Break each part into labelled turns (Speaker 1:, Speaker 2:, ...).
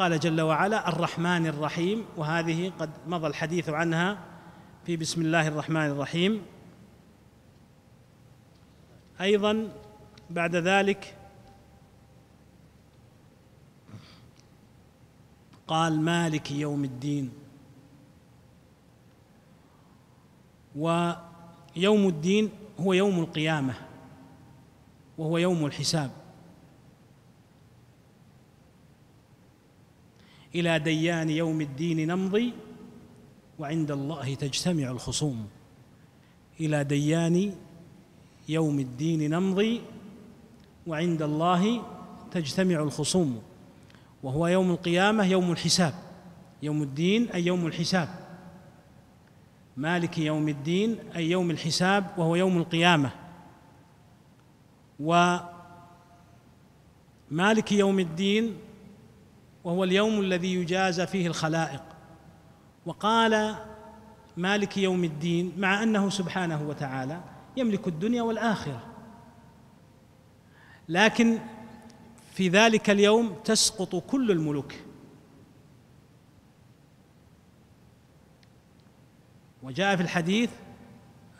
Speaker 1: قال جل وعلا الرحمن الرحيم وهذه قد مضى الحديث عنها في بسم الله الرحمن الرحيم. أيضا بعد ذلك قال مالك يوم الدين. ويوم الدين هو يوم القيامة وهو يوم الحساب. إلى ديان يوم الدين نمضي وعند الله تجتمع الخصوم. إلى ديان يوم الدين نمضي وعند الله تجتمع الخصوم. وهو يوم القيامة يوم الحساب. يوم الدين أي يوم الحساب. مالك يوم الدين أي يوم الحساب وهو يوم القيامة. ومالك يوم الدين وهو اليوم الذي يجازى فيه الخلائق. وقال مالك يوم الدين مع أنه سبحانه وتعالى يملك الدنيا والآخرة. لكن في ذلك اليوم تسقط كل الملوك. وجاء في الحديث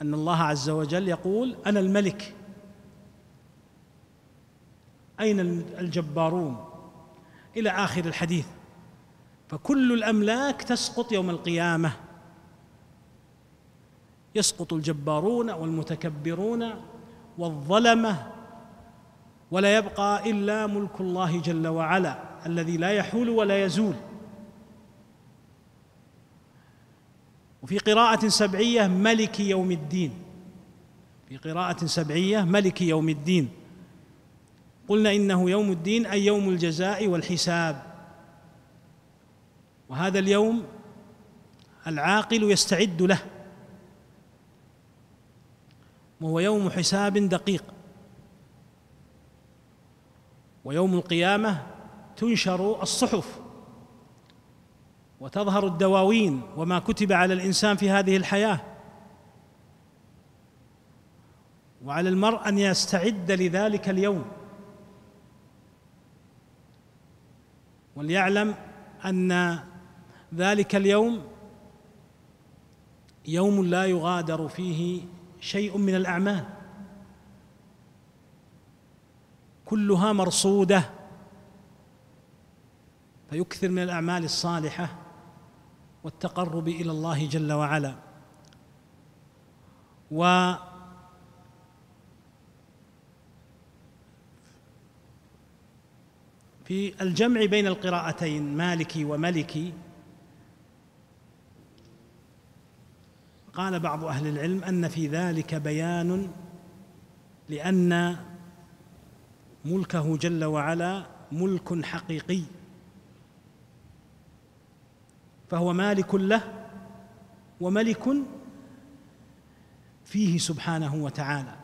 Speaker 1: أن الله عز وجل يقول أنا الملك. أين الجبارون؟ إلى آخر الحديث. فكل الأملاك تسقط يوم القيامة. يسقط الجبارون والمتكبرون والظلمة ولا يبقى إلا ملك الله جل وعلا الذي لا يحول ولا يزول. وفي قراءة سبعية ملك يوم الدين. في قراءة سبعية ملك يوم الدين. قلنا إنه يوم الدين أي يوم الجزاء والحساب. وهذا اليوم العاقل يستعد له. وهو يوم حساب دقيق. ويوم القيامة تنشر الصحف وتظهر الدواوين وما كتب على الإنسان في هذه الحياة. وعلى المرء أن يستعد لذلك اليوم. وليعلم أن ذلك اليوم يوم لا يغادر فيه شيء من الأعمال. كلها مرصودة فيكثر من الأعمال الصالحة والتقرب إلى الله جل وعلا. و في الجمع بين القراءتين مالكي وملكي قال بعض أهل العلم أن في ذلك بيان لأن ملكه جل وعلا ملك حقيقي فهو مالك له وملك فيه سبحانه وتعالى.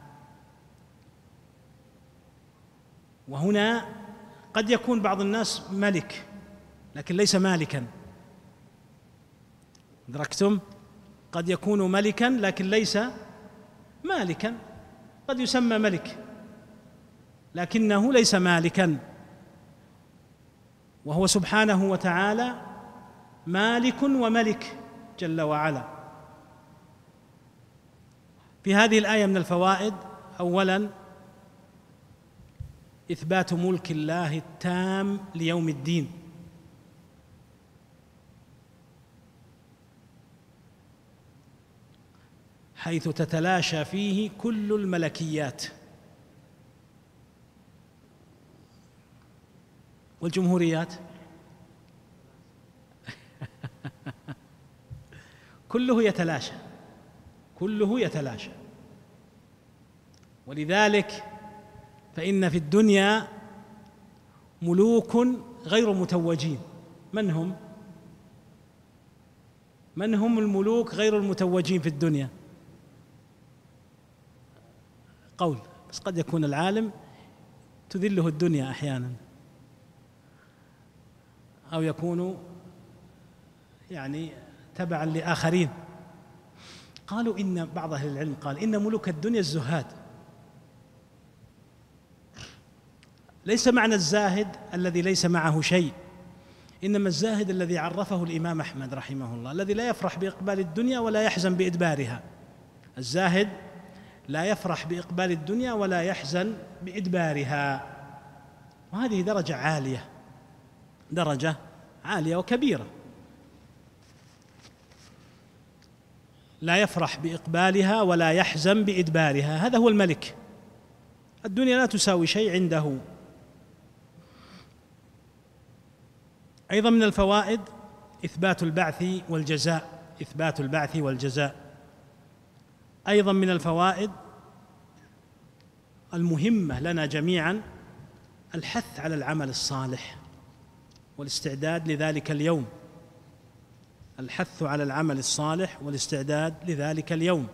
Speaker 1: وهنا قد يكون بعض الناس ملك لكن ليس مالكا. أدركتم؟ قد يكون ملكا لكن ليس مالكا. قد يسمى ملك لكنه ليس مالكا. وهو سبحانه وتعالى مالك وملك جل وعلا. في هذه الآية من الفوائد اولا إثبات ملك الله التام ليوم الدين. حيث تتلاشى فيه كل الملكيات. والجمهوريات. كله يتلاشى. كله يتلاشى. ولذلك فإن في الدنيا ملوك غير متوجين من هم؟ من هم الملوك غير المتوجين في الدنيا؟ قول بس قد يكون العالم تذله الدنيا أحيانا أو يكون يعني تبعا لآخرين قالوا إن بعض أهل العلم قال إن ملوك الدنيا الزهاد ليس معنى الزاهد الذي ليس معه شيء إنما الزاهد الذي عرفه الإمام أحمد رحمه الله الذي لا يفرح بإقبال الدنيا ولا يحزن بإدبارها. الزاهد لا يفرح بإقبال الدنيا ولا يحزن بإدبارها. وهذه درجة عالية درجة عالية وكبيرة. لا يفرح بإقبالها ولا يحزن بإدبارها هذا هو الملك. الدنيا لا تساوي شيء عنده. أيضا من الفوائد إثبات البعث والجزاء إثبات البعث والجزاء. أيضا من الفوائد المهمة لنا جميعا الحث على العمل الصالح والاستعداد لذلك اليوم. الحث على العمل الصالح والاستعداد لذلك اليوم.